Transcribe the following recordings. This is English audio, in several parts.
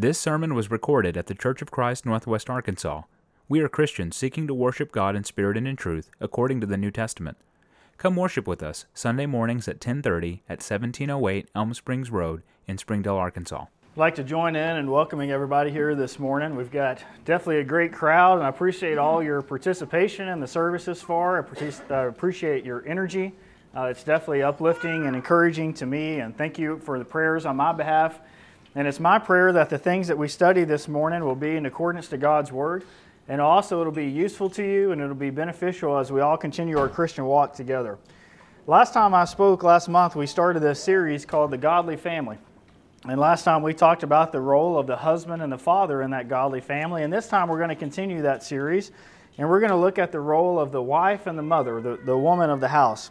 This sermon was recorded at the Church of Christ, Northwest Arkansas. We are Christians seeking to worship God in spirit and in truth, according to the New Testament. Come worship with us Sunday mornings at 10:30 at 1708 Elm Springs Road in Springdale, Arkansas. I'd like to join in and welcoming everybody here this morning. We've got definitely a great crowd, and I appreciate all your participation in the service this far. I appreciate your energy. Uh, it's definitely uplifting and encouraging to me, and thank you for the prayers on my behalf. And it's my prayer that the things that we study this morning will be in accordance to God's Word, and also it'll be useful to you and it'll be beneficial as we all continue our Christian walk together. Last time I spoke last month, we started this series called The Godly Family. And last time we talked about the role of the husband and the father in that godly family. And this time we're going to continue that series. And we're going to look at the role of the wife and the mother, the, the woman of the house.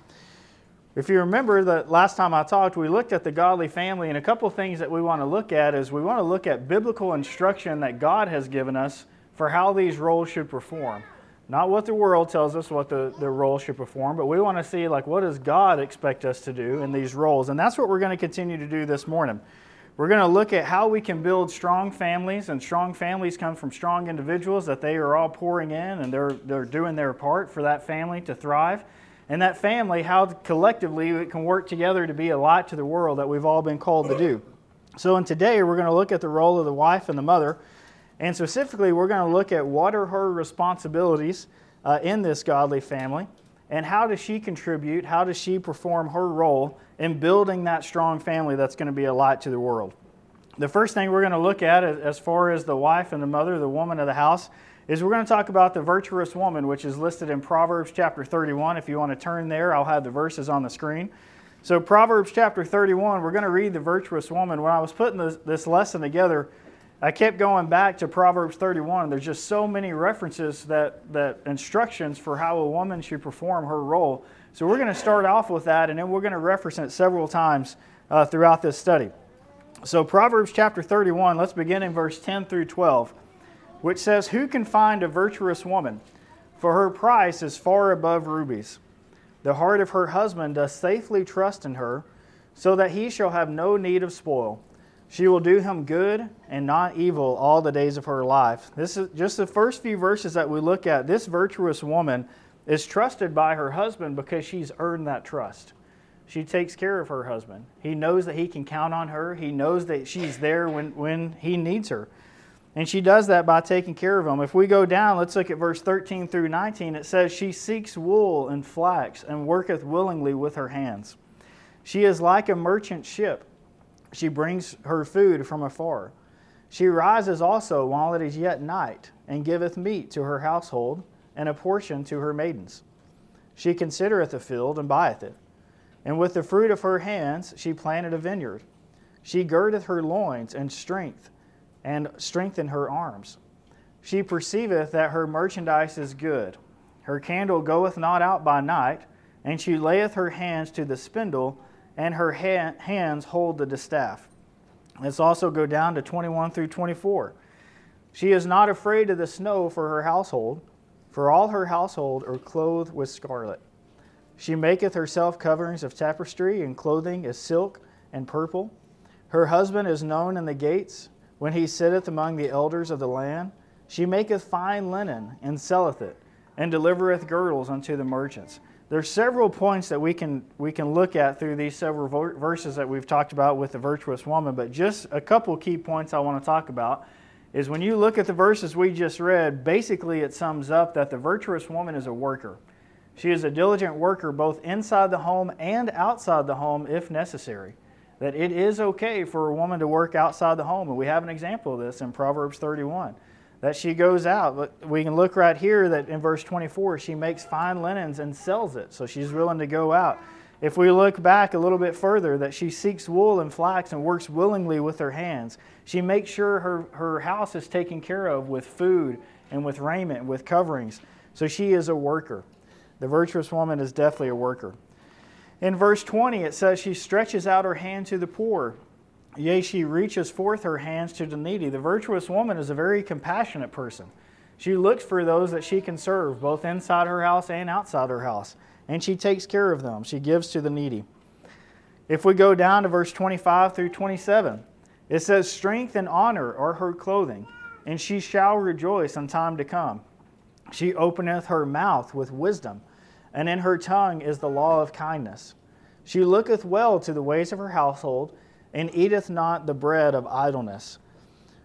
If you remember that last time I talked, we looked at the godly family, and a couple things that we want to look at is we want to look at biblical instruction that God has given us for how these roles should perform. Not what the world tells us what the, the role should perform, but we want to see like what does God expect us to do in these roles. And that's what we're going to continue to do this morning. We're going to look at how we can build strong families, and strong families come from strong individuals that they are all pouring in and they're, they're doing their part for that family to thrive and that family, how collectively it can work together to be a light to the world that we've all been called to do. So, in today, we're going to look at the role of the wife and the mother, and specifically, we're going to look at what are her responsibilities uh, in this godly family, and how does she contribute, how does she perform her role in building that strong family that's going to be a light to the world. The first thing we're going to look at, as far as the wife and the mother, the woman of the house, is we're going to talk about the virtuous woman, which is listed in Proverbs chapter 31. If you want to turn there, I'll have the verses on the screen. So, Proverbs chapter 31, we're going to read the virtuous woman. When I was putting this, this lesson together, I kept going back to Proverbs 31. There's just so many references that, that instructions for how a woman should perform her role. So, we're going to start off with that, and then we're going to reference it several times uh, throughout this study. So, Proverbs chapter 31, let's begin in verse 10 through 12 which says, Who can find a virtuous woman? For her price is far above rubies. The heart of her husband does safely trust in her, so that he shall have no need of spoil. She will do him good and not evil all the days of her life. This is just the first few verses that we look at. This virtuous woman is trusted by her husband because she's earned that trust. She takes care of her husband. He knows that he can count on her. He knows that she's there when, when he needs her. And she does that by taking care of them. If we go down, let's look at verse 13 through 19. It says, She seeks wool and flax and worketh willingly with her hands. She is like a merchant ship. She brings her food from afar. She rises also while it is yet night, and giveth meat to her household, and a portion to her maidens. She considereth a field, and buyeth it. And with the fruit of her hands she planted a vineyard. She girdeth her loins and strength and strengthen her arms. She perceiveth that her merchandise is good. Her candle goeth not out by night, and she layeth her hands to the spindle, and her ha- hands hold the distaff. Let's also go down to 21 through 24. She is not afraid of the snow for her household, for all her household are clothed with scarlet. She maketh herself coverings of tapestry, and clothing is silk and purple. Her husband is known in the gates when he sitteth among the elders of the land, she maketh fine linen and selleth it, and delivereth girdles unto the merchants. There's several points that we can we can look at through these several verses that we've talked about with the virtuous woman, but just a couple key points I want to talk about is when you look at the verses we just read, basically it sums up that the virtuous woman is a worker. She is a diligent worker both inside the home and outside the home if necessary that it is okay for a woman to work outside the home. And we have an example of this in Proverbs 31. That she goes out. But We can look right here that in verse 24, she makes fine linens and sells it. So she's willing to go out. If we look back a little bit further, that she seeks wool and flax and works willingly with her hands. She makes sure her, her house is taken care of with food and with raiment, with coverings. So she is a worker. The virtuous woman is definitely a worker. In verse 20, it says, She stretches out her hand to the poor. Yea, she reaches forth her hands to the needy. The virtuous woman is a very compassionate person. She looks for those that she can serve, both inside her house and outside her house, and she takes care of them. She gives to the needy. If we go down to verse 25 through 27, It says, Strength and honor are her clothing, and she shall rejoice in time to come. She openeth her mouth with wisdom, and in her tongue is the law of kindness. She looketh well to the ways of her household, and eateth not the bread of idleness.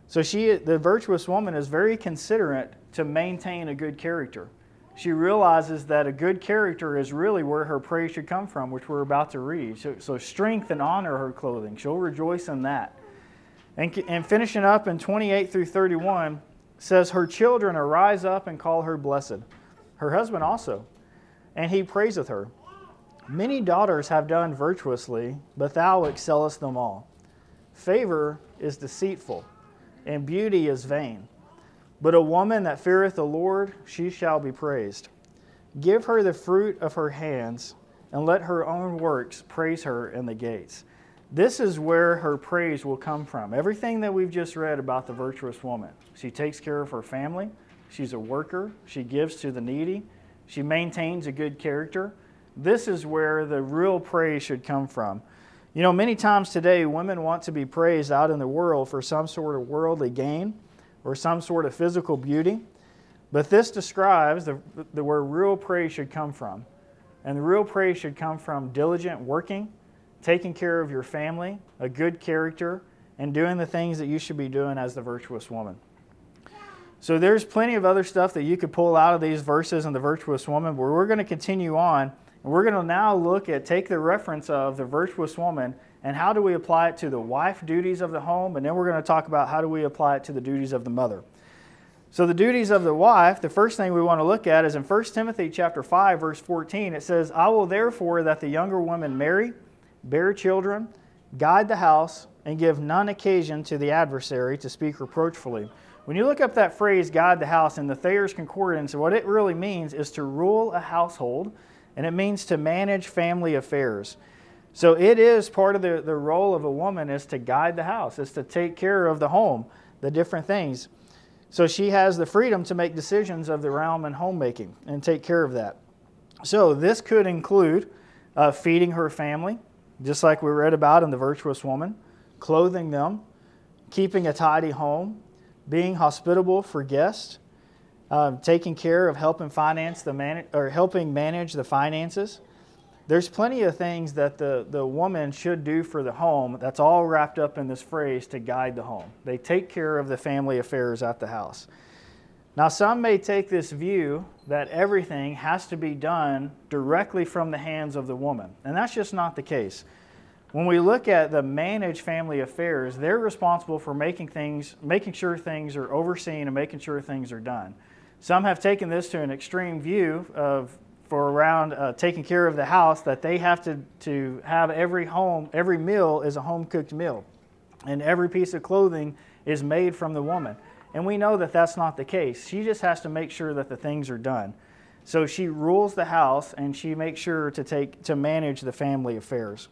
So she, the virtuous woman, is very considerate to maintain a good character. She realizes that a good character is really where her praise should come from, which we're about to read. So, so strength and honor her clothing. She'll rejoice in that. And, and finishing up in 28 through 31 says, Her children arise up and call her blessed. Her husband also. And he praiseth her. Many daughters have done virtuously, but thou excellest them all. Favor is deceitful, and beauty is vain. But a woman that feareth the Lord, she shall be praised. Give her the fruit of her hands, and let her own works praise her in the gates. This is where her praise will come from. Everything that we've just read about the virtuous woman. She takes care of her family, she's a worker, she gives to the needy, she maintains a good character. This is where the real praise should come from. You know, many times today, women want to be praised out in the world for some sort of worldly gain or some sort of physical beauty. But this describes the, the, where real praise should come from. And the real praise should come from diligent working, taking care of your family, a good character, and doing the things that you should be doing as the virtuous woman. So there's plenty of other stuff that you could pull out of these verses in the virtuous woman, but we're going to continue on. And we're going to now look at, take the reference of the virtuous woman and how do we apply it to the wife duties of the home, and then we're going to talk about how do we apply it to the duties of the mother. So the duties of the wife, the first thing we want to look at is in 1 Timothy chapter 5 verse 14. It says, "I will therefore that the younger women marry, bear children, guide the house, and give none occasion to the adversary to speak reproachfully." When you look up that phrase guide the house in the Thayer's Concordance, what it really means is to rule a household, and it means to manage family affairs. So it is part of the, the role of a woman is to guide the house, is to take care of the home, the different things. So she has the freedom to make decisions of the realm and homemaking and take care of that. So this could include uh, feeding her family, just like we read about in the virtuous woman, clothing them, keeping a tidy home, being hospitable for guests, uh, taking care of helping finance the man- or helping manage the finances there's plenty of things that the, the woman should do for the home that's all wrapped up in this phrase to guide the home. They take care of the family affairs at the house. Now, some may take this view that everything has to be done directly from the hands of the woman, and that's just not the case. When we look at the managed family affairs, they're responsible for making things, making sure things are overseen and making sure things are done. Some have taken this to an extreme view of for around uh, taking care of the house that they have to, to have every home, every meal is a home cooked meal. And every piece of clothing is made from the woman. And we know that that's not the case. She just has to make sure that the things are done. So she rules the house and she makes sure to take to manage the family affairs.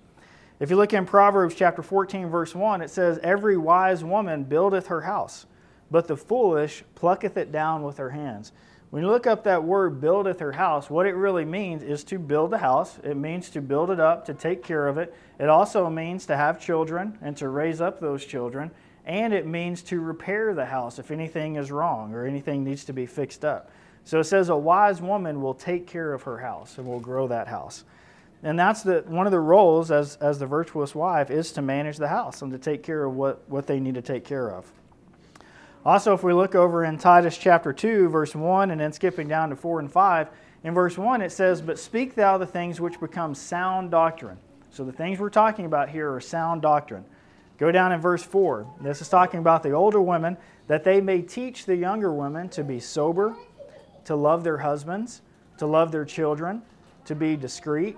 If you look in Proverbs chapter 14 verse 1, it says every wise woman buildeth her house, but the foolish plucketh it down with her hands. When you look up that word buildeth her house, what it really means is to build a house. It means to build it up, to take care of it. It also means to have children and to raise up those children. And it means to repair the house if anything is wrong or anything needs to be fixed up. So it says a wise woman will take care of her house and will grow that house. And that's the, one of the roles as, as the virtuous wife is to manage the house and to take care of what, what they need to take care of. Also, if we look over in Titus chapter 2, verse 1, and then skipping down to 4 and 5, in verse 1 it says, But speak thou the things which become sound doctrine. So the things we're talking about here are sound doctrine. Go down in verse 4. This is talking about the older women, that they may teach the younger women to be sober, to love their husbands, to love their children, to be discreet,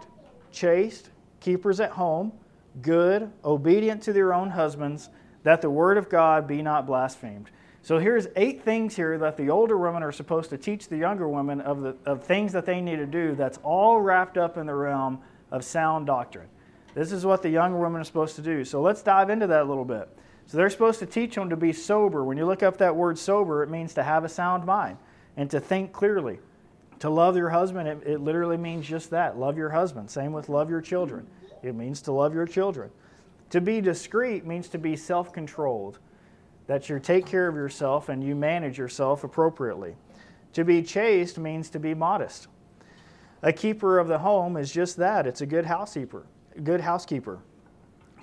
chaste, keepers at home, good, obedient to their own husbands, that the word of God be not blasphemed. So here's eight things here that the older women are supposed to teach the younger women of, the, of things that they need to do that's all wrapped up in the realm of sound doctrine. This is what the younger women are supposed to do. So let's dive into that a little bit. So they're supposed to teach them to be sober. When you look up that word sober, it means to have a sound mind and to think clearly. To love your husband, it, it literally means just that love your husband. Same with love your children. It means to love your children To be discreet means to be self controlled, that you take care of yourself and you manage yourself appropriately. To be chaste means to be modest. A keeper of the home is just that it's a good housekeeper. Good housekeeper.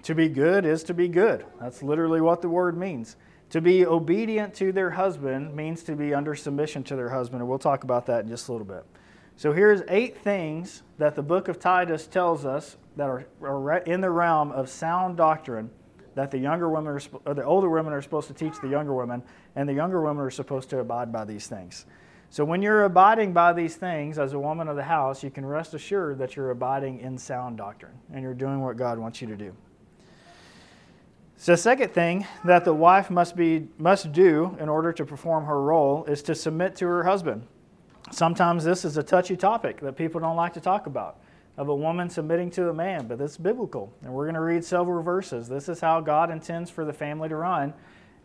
To be good is to be good. That's literally what the word means. To be obedient to their husband means to be under submission to their husband, and we'll talk about that in just a little bit. So here's eight things that the book of Titus tells us that are, are in the realm of sound doctrine that the younger women are, or the older women are supposed to teach the younger women, and the younger women are supposed to abide by these things. So when you're abiding by these things as a woman of the house, you can rest assured that you're abiding in sound doctrine and you're doing what God wants you to do. So the second thing that the wife must be must do in order to perform her role is to submit to her husband. Sometimes this is a touchy topic that people don't like to talk about of a woman submitting to a man, but it's biblical. And we're going to read several verses. This is how God intends for the family to run.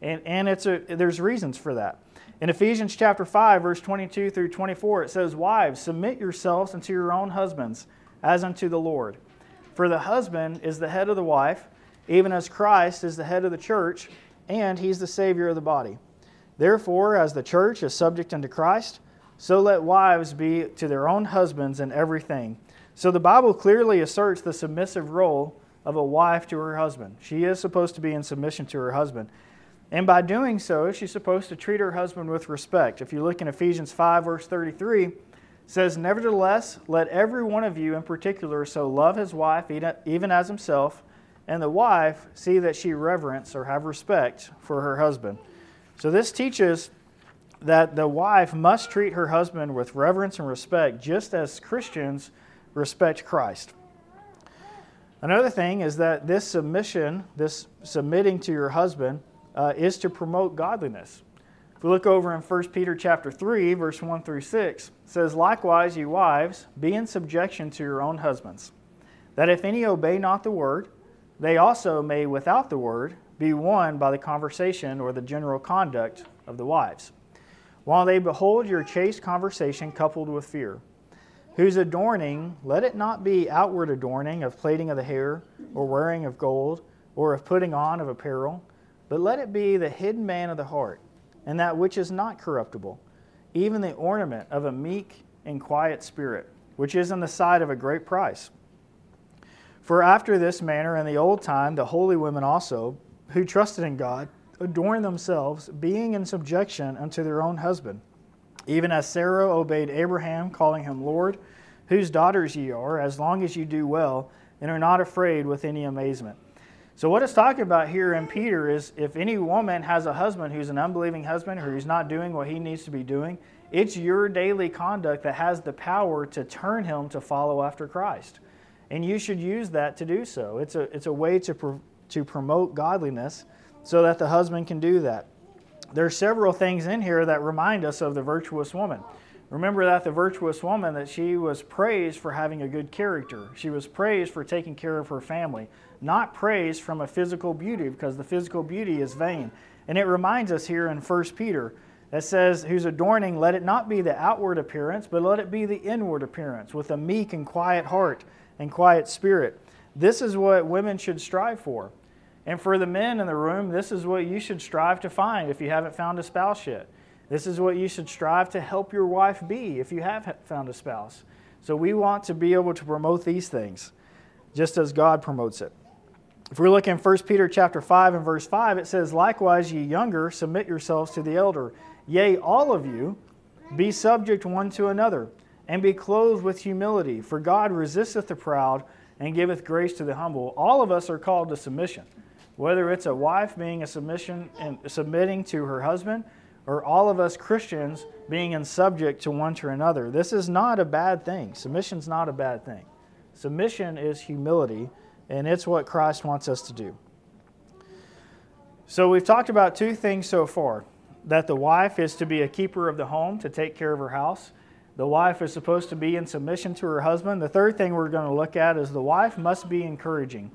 And, and it's a, there's reasons for that. In Ephesians chapter 5, verse 22 through 24, it says, Wives, submit yourselves unto your own husbands, as unto the Lord. For the husband is the head of the wife even as Christ is the head of the church, and he's the Savior of the body. Therefore, as the church is subject unto Christ, so let wives be to their own husbands in everything. So the Bible clearly asserts the submissive role of a wife to her husband. She is supposed to be in submission to her husband. And by doing so, she's supposed to treat her husband with respect. If you look in Ephesians 5, verse 33, says, Nevertheless, let every one of you in particular so love his wife even as himself and the wife see that she reverence or have respect for her husband. So this teaches that the wife must treat her husband with reverence and respect just as Christians respect Christ. Another thing is that this submission, this submitting to your husband, uh, is to promote godliness. If we look over in 1 Peter chapter 3, verse 1 through 6, says, Likewise, you wives, be in subjection to your own husbands, that if any obey not the word, they also may, without the word, be won by the conversation or the general conduct of the wives, while they behold your chaste conversation coupled with fear, whose adorning, let it not be outward adorning of plaiting of the hair, or wearing of gold, or of putting on of apparel, but let it be the hidden man of the heart, and that which is not corruptible, even the ornament of a meek and quiet spirit, which is in the sight of a great price. For after this manner in the old time, the holy women also, who trusted in God, adorned themselves, being in subjection unto their own husband, even as Sarah obeyed Abraham, calling him Lord, whose daughters ye are, as long as you do well, and are not afraid with any amazement. So, what it's talking about here in Peter is if any woman has a husband who's an unbelieving husband or who's not doing what he needs to be doing, it's your daily conduct that has the power to turn him to follow after Christ and you should use that to do so. It's a, it's a way to, pro, to promote godliness so that the husband can do that. There are several things in here that remind us of the virtuous woman. Remember that the virtuous woman that she was praised for having a good character. She was praised for taking care of her family, not praised from a physical beauty because the physical beauty is vain. And it reminds us here in 1 Peter that says, Whose adorning, let it not be the outward appearance, but let it be the inward appearance, with a meek and quiet heart and quiet spirit. This is what women should strive for. And for the men in the room, this is what you should strive to find if you haven't found a spouse yet. This is what you should strive to help your wife be if you have found a spouse. So we want to be able to promote these things just as God promotes it. If we look in 1 Peter chapter 5 and verse 5, it says, Likewise, ye younger, submit yourselves to the elder. Yea, all of you, be subject one to another and be clothed with humility. For God resisteth the proud and giveth grace to the humble. All of us are called to submission, whether it's a wife being a submission and submitting to her husband, or all of us Christians being in subject to one to another. This is not a bad thing. Submission's not a bad thing. Submission is humility, and it's what Christ wants us to do. So we've talked about two things so far that the wife is to be a keeper of the home, to take care of her house the wife is supposed to be in submission to her husband. The third thing we're going to look at is the wife must be encouraging.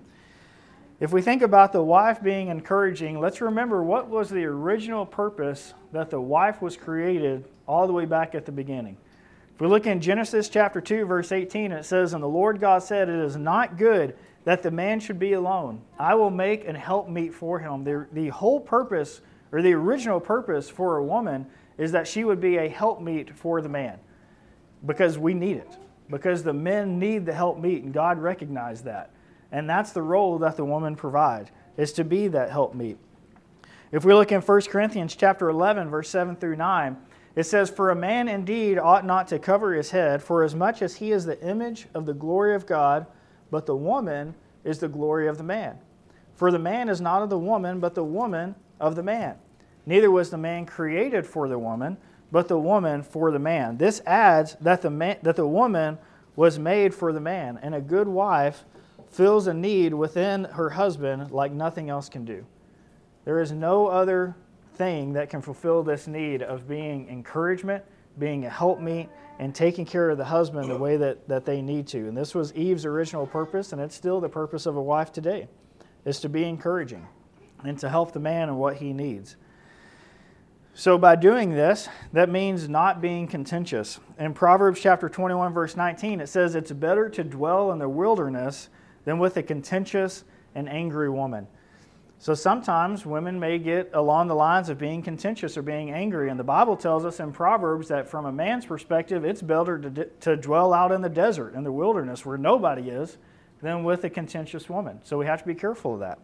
If we think about the wife being encouraging, let's remember what was the original purpose that the wife was created all the way back at the beginning. If we look in Genesis chapter 2, verse 18, it says, And the Lord God said, It is not good that the man should be alone. I will make an helpmeet for him. The, the whole purpose, or the original purpose for a woman, is that she would be a helpmeet for the man because we need it. Because the men need the helpmeet, and God recognized that. And that's the role that the woman provides, is to be that helpmeet. If we look in 1 Corinthians chapter 11, verse 7 through 9, it says, For a man indeed ought not to cover his head, for as much as he is the image of the glory of God, but the woman is the glory of the man. For the man is not of the woman, but the woman of the man. Neither was the man created for the woman, but the woman for the man. This adds that the, man, that the woman was made for the man, and a good wife fills a need within her husband like nothing else can do. There is no other thing that can fulfill this need of being encouragement, being a helpmeet, and taking care of the husband the way that, that they need to. And this was Eve's original purpose, and it's still the purpose of a wife today, is to be encouraging and to help the man in what he needs. So, by doing this, that means not being contentious. In Proverbs chapter 21, verse 19, it says, It's better to dwell in the wilderness than with a contentious and angry woman. So sometimes women may get along the lines of being contentious or being angry. And the Bible tells us in Proverbs that from a man's perspective, it's better to, to dwell out in the desert, in the wilderness, where nobody is, than with a contentious woman. So we have to be careful of that.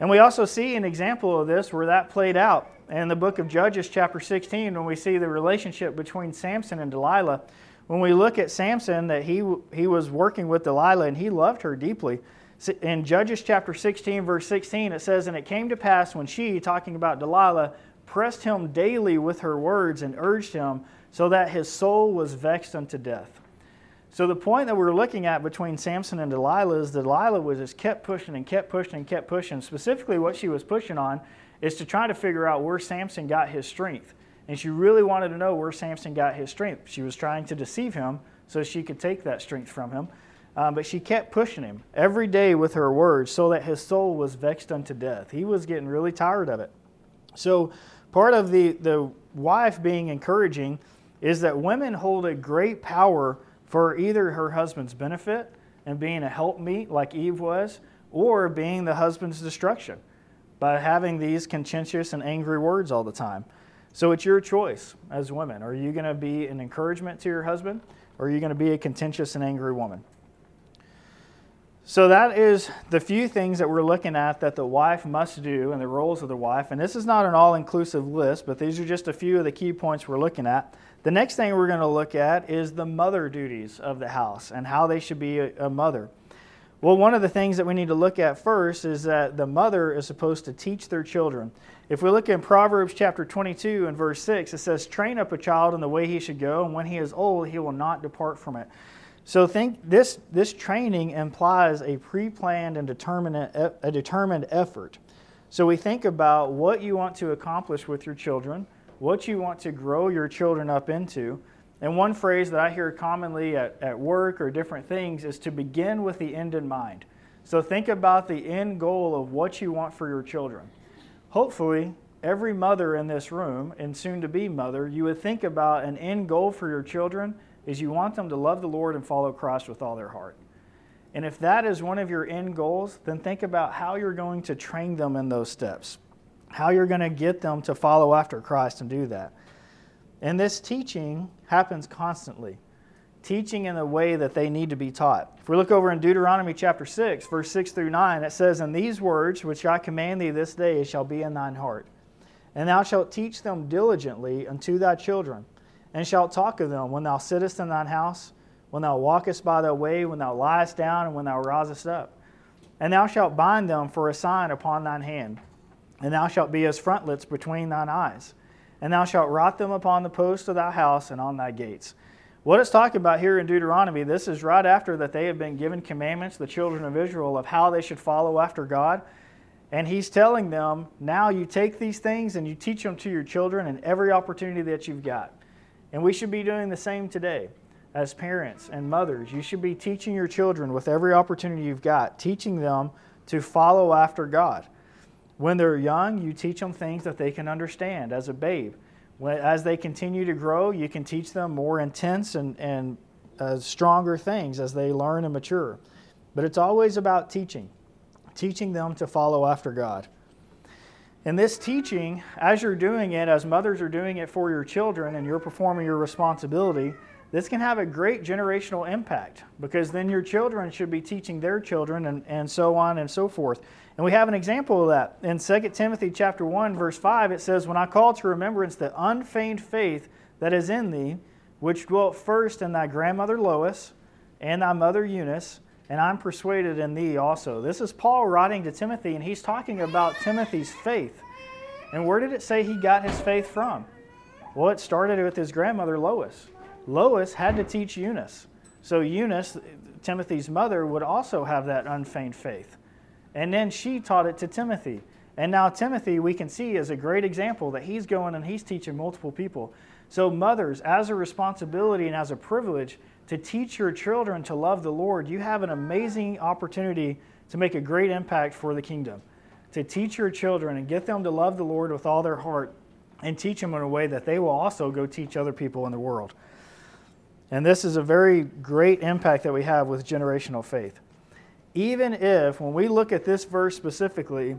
And we also see an example of this where that played out in the book of Judges, chapter 16, when we see the relationship between Samson and Delilah. When we look at Samson, that he, he was working with Delilah and he loved her deeply in Judges chapter 16, verse 16, it says, And it came to pass when she, talking about Delilah, pressed him daily with her words and urged him, so that his soul was vexed unto death. So the point that we're looking at between Samson and Delilah is Delilah was just kept pushing and kept pushing and kept pushing. Specifically, what she was pushing on is to try to figure out where Samson got his strength. And she really wanted to know where Samson got his strength. She was trying to deceive him so she could take that strength from him. Um, but she kept pushing him every day with her words so that his soul was vexed unto death. He was getting really tired of it. So, part of the, the wife being encouraging is that women hold a great power for either her husband's benefit and being a helpmeet like Eve was, or being the husband's destruction by having these contentious and angry words all the time. So, it's your choice as women. Are you going to be an encouragement to your husband, or are you going to be a contentious and angry woman? So that is the few things that we're looking at that the wife must do and the roles of the wife. And this is not an all inclusive list, but these are just a few of the key points we're looking at. The next thing we're going to look at is the mother duties of the house and how they should be a, mother. Well, one of the things that we need to look at first is that the mother is supposed to teach their children. If we look in Proverbs chapter 22 and verse 6, it says, Train up a child in the way he should go, and when he is old, he will not depart from it. So think this this training implies a pre-planned and determined a determined effort. So we think about what you want to accomplish with your children, what you want to grow your children up into. And one phrase that I hear commonly at, at work or different things is to begin with the end in mind. So think about the end goal of what you want for your children. Hopefully, every mother in this room and soon to be mother, you would think about an end goal for your children is you want them to love the Lord and follow Christ with all their heart. And if that is one of your end goals, then think about how you're going to train them in those steps, how you're going to get them to follow after Christ and do that. And this teaching happens constantly, teaching in the way that they need to be taught. If we look over in Deuteronomy chapter 6, verse 6 through 9, it says, And these words which I command thee this day shall be in thine heart, and thou shalt teach them diligently unto thy children and shalt talk of them when thou sittest in thine house, when thou walkest by thy way, when thou liest down, and when thou risest up. And thou shalt bind them for a sign upon thine hand, and thou shalt be as frontlets between thine eyes. And thou shalt write them upon the posts of thy house and on thy gates. What it's talking about here in Deuteronomy, this is right after that they have been given commandments, the children of Israel, of how they should follow after God. And he's telling them, now you take these things and you teach them to your children in every opportunity that you've got. And we should be doing the same today as parents and mothers. You should be teaching your children with every opportunity you've got, teaching them to follow after God. When they're young, you teach them things that they can understand as a babe. As they continue to grow, you can teach them more intense and, and uh, stronger things as they learn and mature. but it's always about teaching, teaching them to follow after God. And this teaching, as you're doing it, as mothers are doing it for your children and you're performing your responsibility, this can have a great generational impact because then your children should be teaching their children and, and so on and so forth. And we have an example of that. In 2 Timothy chapter 1, verse 5, it says, When I call to remembrance the unfeigned faith that is in thee, which dwelt first in thy grandmother Lois and thy mother Eunice, and I'm persuaded in thee also. This is Paul writing to Timothy, and he's talking about Timothy's faith. And where did it say he got his faith from? Well, it started with his grandmother Lois. Lois had to teach Eunice. So Eunice, Timothy's mother, would also have that unfeigned faith. And then she taught it to Timothy. And now Timothy, we can see, is a great example that he's going and he's teaching multiple people. So, mothers, as a responsibility and as a privilege, to teach your children to love the Lord, you have an amazing opportunity to make a great impact for the kingdom. To teach your children and get them to love the Lord with all their heart and teach them in a way that they will also go teach other people in the world. And this is a very great impact that we have with generational faith. Even if, when we look at this verse specifically,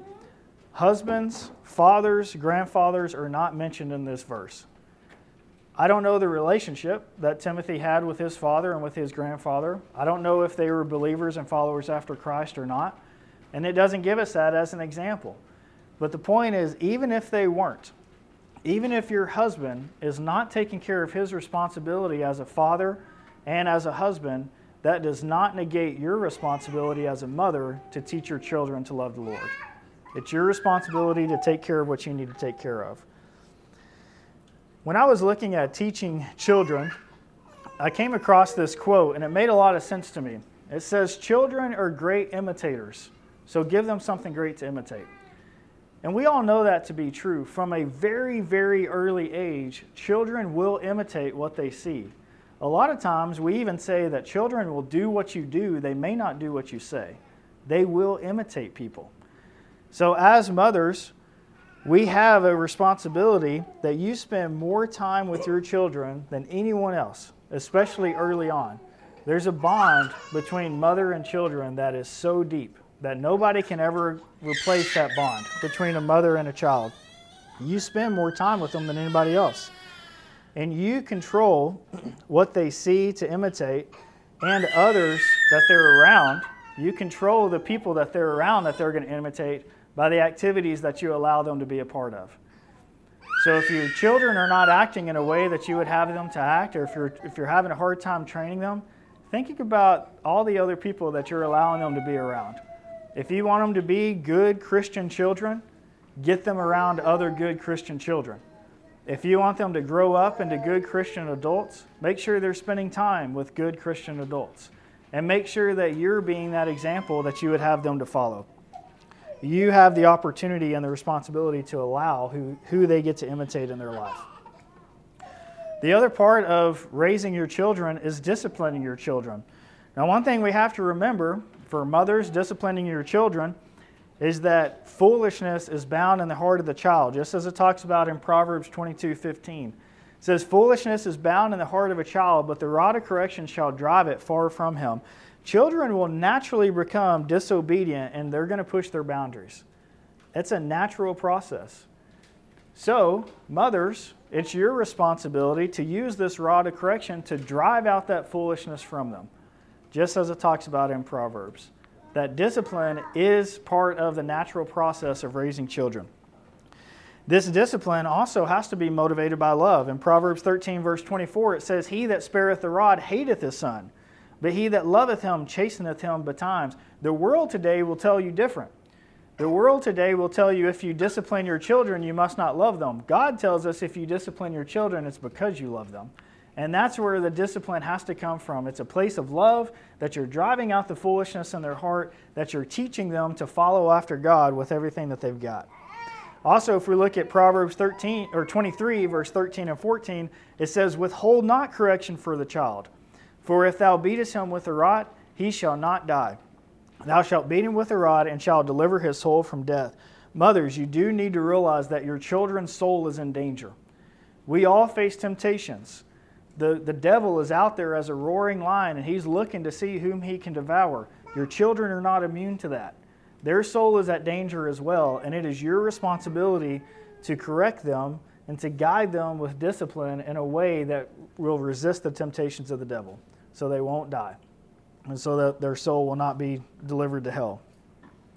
husbands, fathers, grandfathers are not mentioned in this verse. I don't know the relationship that Timothy had with his father and with his grandfather. I don't know if they were believers and followers after Christ or not. And it doesn't give us that as an example. But the point is, even if they weren't, even if your husband is not taking care of his responsibility as a father and as a husband, that does not negate your responsibility as a mother to teach your children to love the Lord. It's your responsibility to take care of what you need to take care of. When I was looking at teaching children, I came across this quote and it made a lot of sense to me. It says, Children are great imitators, so give them something great to imitate. And we all know that to be true. From a very, very early age, children will imitate what they see. A lot of times, we even say that children will do what you do, they may not do what you say. They will imitate people. So, as mothers, we have a responsibility that you spend more time with your children than anyone else, especially early on. There's a bond between mother and children that is so deep that nobody can ever replace that bond between a mother and a child. You spend more time with them than anybody else. And you control what they see to imitate and others that they're around. You control the people that they're around that they're going to imitate by the activities that you allow them to be a part of. So if your children are not acting in a way that you would have them to act, or if you're, if you're having a hard time training them, thinking about all the other people that you're allowing them to be around. If you want them to be good Christian children, get them around other good Christian children. If you want them to grow up into good Christian adults, make sure they're spending time with good Christian adults. And make sure that you're being that example that you would have them to follow you have the opportunity and the responsibility to allow who, who they get to imitate in their life. The other part of raising your children is disciplining your children. Now, one thing we have to remember for mothers disciplining your children is that foolishness is bound in the heart of the child, just as it talks about in Proverbs 22 15. Says, Foolishness is bound in the heart of a child, but the rod of correction shall drive it far from him. Children will naturally become disobedient and they're going to push their boundaries. It's a natural process. So, mothers, it's your responsibility to use this rod of correction to drive out that foolishness from them, just as it talks about in Proverbs. That discipline is part of the natural process of raising children. This discipline also has to be motivated by love. In Proverbs 13, verse 24, it says, He that spareth the rod hateth his son but he that loveth him chasteneth him betimes. The world today will tell you different. The world today will tell you if you discipline your children, you must not love them. God tells us if you discipline your children, it's because you love them. And that's where the discipline has to come from. It's a place of love that you're driving out the foolishness in their heart, that you're teaching them to follow after God with everything that they've got. Also, if we look at Proverbs 13 or 23 verse 13 and 14, it says, "Withhold not correction for the child, for if thou beatest him with a rod, he shall not die. Thou shalt beat him with a rod, and shall deliver his soul from death. Mothers, you do need to realize that your children's soul is in danger. We all face temptations. The, the devil is out there as a roaring lion, and he's looking to see whom he can devour. Your children are not immune to that. Their soul is at danger as well, and it is your responsibility to correct them and to guide them with discipline in a way that will resist the temptations of the devil so they won't die and so that their soul will not be delivered to hell.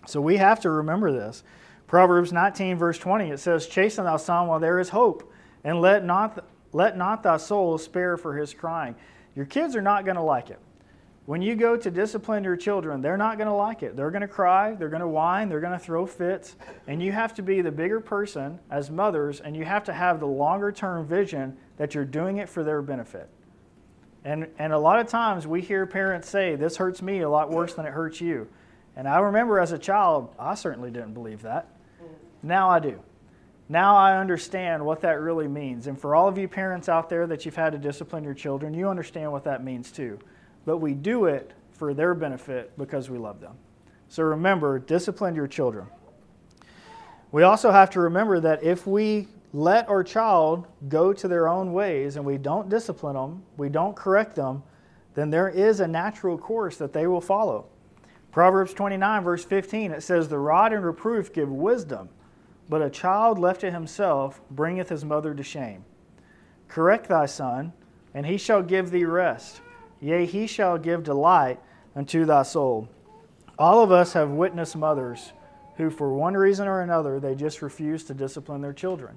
So we have to remember this. Proverbs 19, verse 20, it says, Chasten thou son while there is hope, and let not, let not thy soul spare for his crying. Your kids are not going to like it. When you go to discipline your children, they're not going to like it. They're going to cry, they're going to whine, they're going to throw fits, and you have to be the bigger person as mothers, and you have to have the longer term vision that you're doing it for their benefit. And, and a lot of times we hear parents say, This hurts me a lot worse than it hurts you. And I remember as a child, I certainly didn't believe that. Now I do. Now I understand what that really means. And for all of you parents out there that you've had to discipline your children, you understand what that means too. But we do it for their benefit because we love them. So remember, discipline your children. We also have to remember that if we let our child go to their own ways and we don't discipline them, we don't correct them, then there is a natural course that they will follow. Proverbs 29, verse 15, it says, The rod and reproof give wisdom, but a child left to himself bringeth his mother to shame. Correct thy son, and he shall give thee rest. Yea, he shall give delight unto thy soul. All of us have witnessed mothers who, for one reason or another, they just refuse to discipline their children.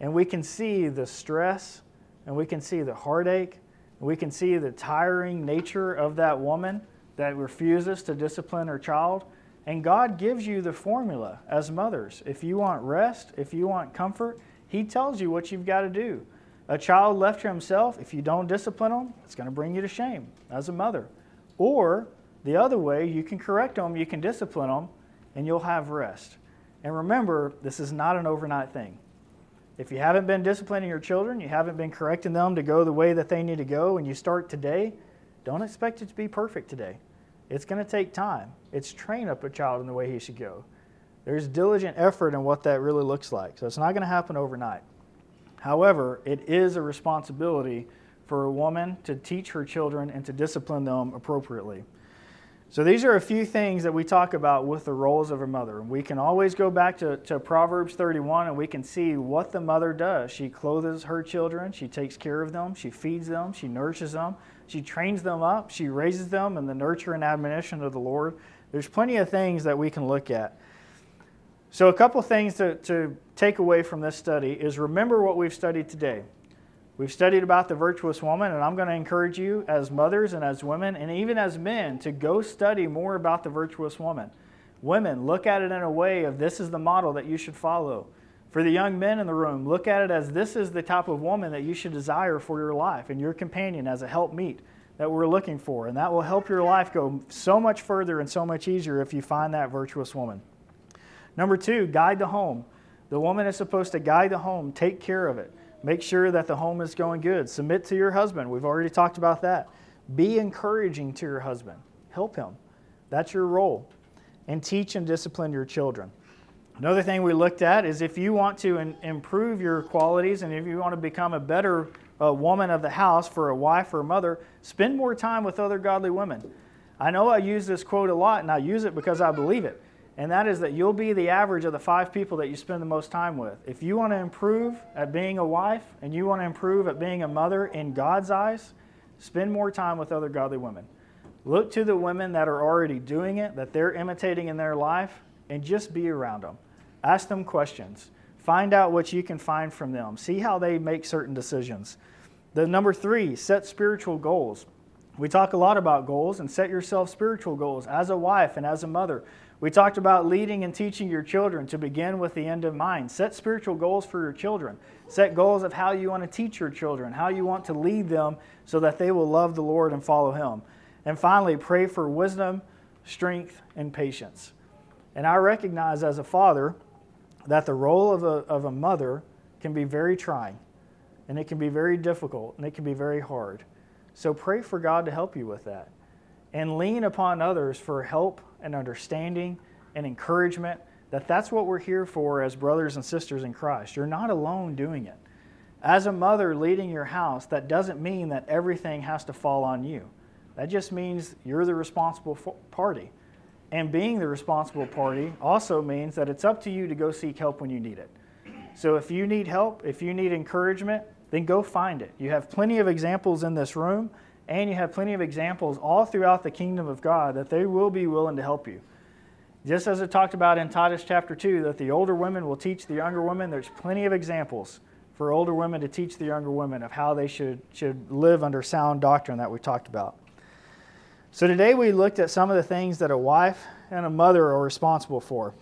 And we can see the stress, and we can see the heartache, and we can see the tiring nature of that woman that refuses to discipline her child. And God gives you the formula as mothers. If you want rest, if you want comfort, He tells you what you've got to do. A child left to himself, if you don't discipline them, it's going to bring you to shame as a mother. Or the other way, you can correct them, you can discipline them, and you'll have rest. And remember, this is not an overnight thing. If you haven't been disciplining your children, you haven't been correcting them to go the way that they need to go, and you start today, don't expect it to be perfect today. It's going to take time. It's train up a child in the way he should go. There's diligent effort in what that really looks like. So it's not going to happen overnight. However, it is a responsibility for a woman to teach her children and to discipline them appropriately. So these are a few things that we talk about with the roles of a mother. We can always go back to, to Proverbs 31 and we can see what the mother does. She clothes her children, she takes care of them, she feeds them, she nourishes them, she trains them up, she raises them in the nurture and admonition of the Lord. There's plenty of things that we can look at. So, a couple things to, to take away from this study is remember what we've studied today. We've studied about the virtuous woman, and I'm going to encourage you as mothers and as women, and even as men, to go study more about the virtuous woman. Women, look at it in a way of this is the model that you should follow. For the young men in the room, look at it as this is the type of woman that you should desire for your life and your companion as a helpmeet that we're looking for. And that will help your life go so much further and so much easier if you find that virtuous woman. Number two, guide the home. The woman is supposed to guide the home, take care of it. Make sure that the home is going good. Submit to your husband. We've already talked about that. Be encouraging to your husband. Help him. That's your role. And teach and discipline your children. Another thing we looked at is if you want to in, improve your qualities and if you want to become a better uh, woman of the house for a wife or a mother, spend more time with other godly women. I know I use this quote a lot and I use it because I believe it and that is that you'll be the average of the five people that you spend the most time with. If you want to improve at being a wife and you want to improve at being a mother in God's eyes, spend more time with other godly women. Look to the women that are already doing it, that they're imitating in their life, and just be around them. Ask them questions. Find out what you can find from them. See how they make certain decisions. The number three, set spiritual goals. We talk a lot about goals and set yourself spiritual goals as a wife and as a mother. We talked about leading and teaching your children to begin with the end in mind. Set spiritual goals for your children. Set goals of how you want to teach your children, how you want to lead them so that they will love the Lord and follow Him. And finally, pray for wisdom, strength, and patience. And I recognize as a father that the role of a, of a mother can be very trying, and it can be very difficult, and it can be very hard. So pray for God to help you with that. And lean upon others for help and understanding and encouragement that that's what we're here for as brothers and sisters in Christ. You're not alone doing it. As a mother leading your house, that doesn't mean that everything has to fall on you. That just means you're the responsible party. And being the responsible party also means that it's up to you to go seek help when you need it. So if you need help, if you need encouragement, then go find it. You have plenty of examples in this room, and you have plenty of examples all throughout the kingdom of God that they will be willing to help you. Just as it talked about in Titus chapter 2, that the older women will teach the younger women, there's plenty of examples for older women to teach the younger women of how they should, should live under sound doctrine that we talked about. So today we looked at some of the things that a wife and a mother are responsible for.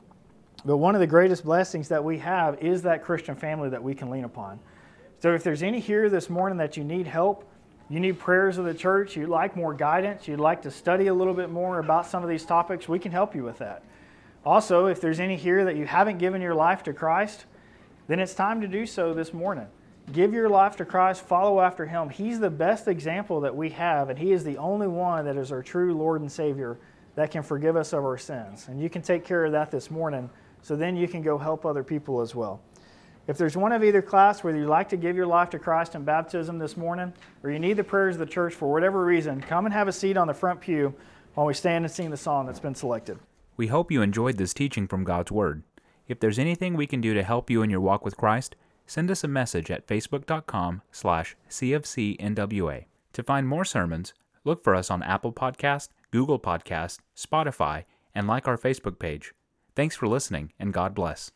But one of the greatest blessings that we have is that Christian family that we can lean upon. So if there's any here this morning that you need help, you need prayers of the church, you'd like more guidance, you'd like to study a little bit more about some of these topics, we can help you with that. Also, if there's any here that you haven't given your life to Christ, then it's time to do so this morning. Give your life to Christ, follow after Him. He's the best example that we have, and He is the only one that is our true Lord and Savior that can forgive us of our sins. And you can take care of that this morning so then you can go help other people as well. If there's one of either class, whether you'd like to give your life to Christ in baptism this morning, or you need the prayers of the church for whatever reason, come and have a seat on the front pew while we stand and sing the song that's been selected. We hope you enjoyed this teaching from God's Word. If there's anything we can do to help you in your walk with Christ, send us a message at facebook.com slash cfcnwa. To find more sermons, look for us on Apple Podcast, Google Podcast, Spotify, and like our Facebook page. Thanks for listening, and God bless.